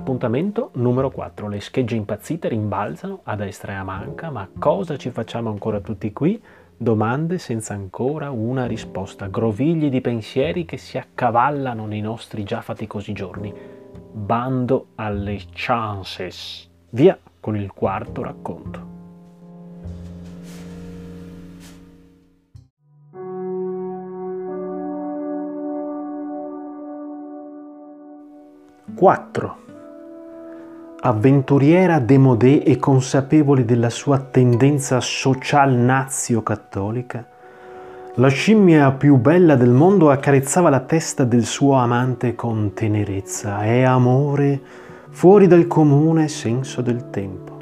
Appuntamento numero 4. Le schegge impazzite rimbalzano a destra e a manca, ma cosa ci facciamo ancora tutti qui? Domande senza ancora una risposta, grovigli di pensieri che si accavallano nei nostri già faticosi giorni. Bando alle chances. Via con il quarto racconto. Quattro. Avventuriera demodé e consapevole della sua tendenza social nazio-cattolica, la scimmia più bella del mondo accarezzava la testa del suo amante con tenerezza e amore fuori dal comune senso del tempo.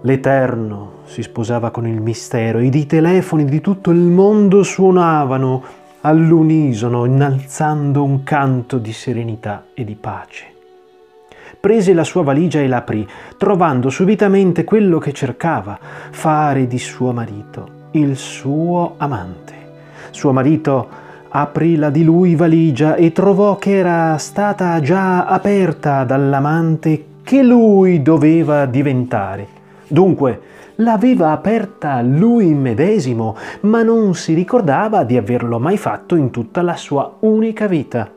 L'Eterno si sposava con il mistero ed i telefoni di tutto il mondo suonavano all'unisono innalzando un canto di serenità e di pace prese la sua valigia e l'aprì, trovando subitamente quello che cercava, fare di suo marito il suo amante. Suo marito aprì la di lui valigia e trovò che era stata già aperta dall'amante che lui doveva diventare. Dunque, l'aveva aperta lui medesimo, ma non si ricordava di averlo mai fatto in tutta la sua unica vita.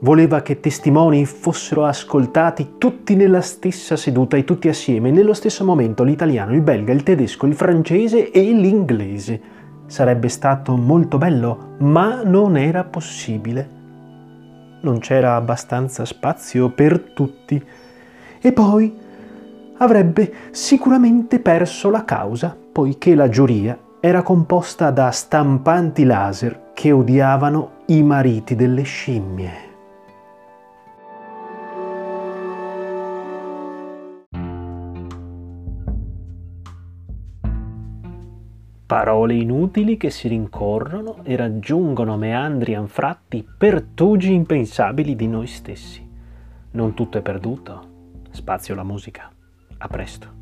Voleva che testimoni fossero ascoltati tutti nella stessa seduta e tutti assieme, nello stesso momento l'italiano, il belga, il tedesco, il francese e l'inglese. Sarebbe stato molto bello, ma non era possibile. Non c'era abbastanza spazio per tutti. E poi avrebbe sicuramente perso la causa, poiché la giuria era composta da stampanti laser che odiavano i mariti delle scimmie. Parole inutili che si rincorrono e raggiungono meandri anfratti pertugi impensabili di noi stessi. Non tutto è perduto. Spazio alla musica. A presto.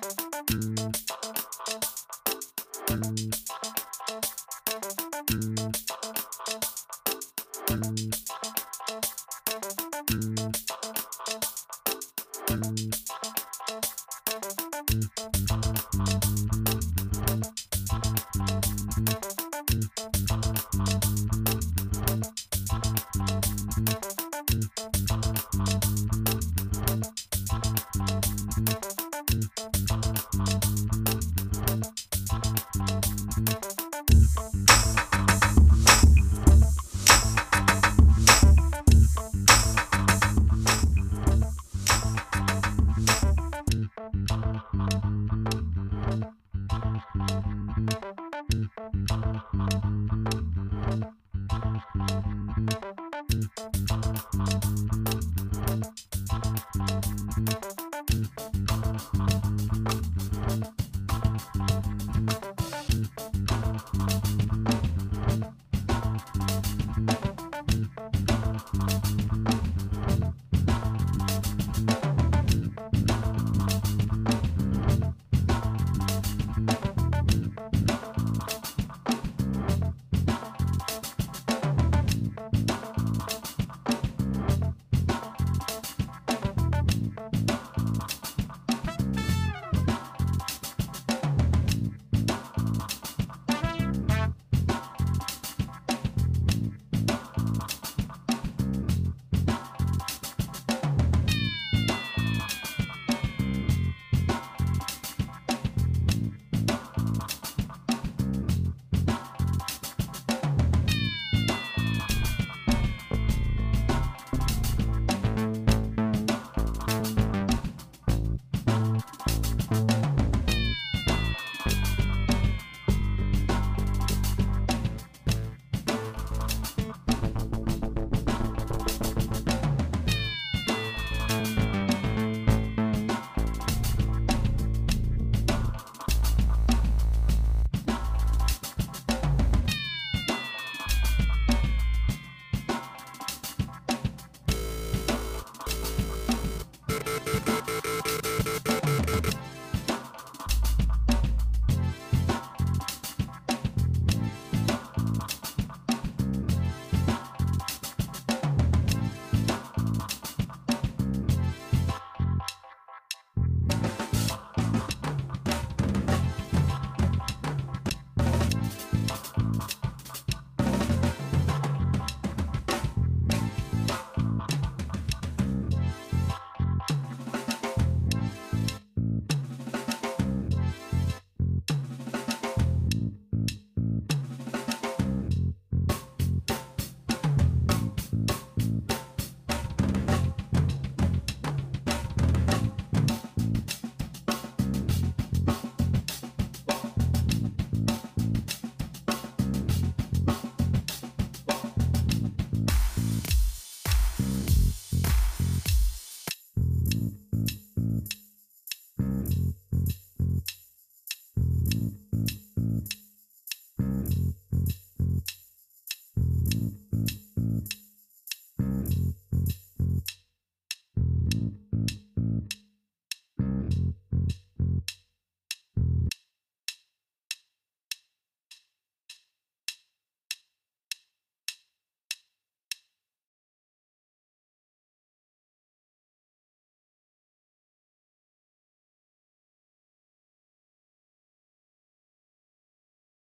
you Bye.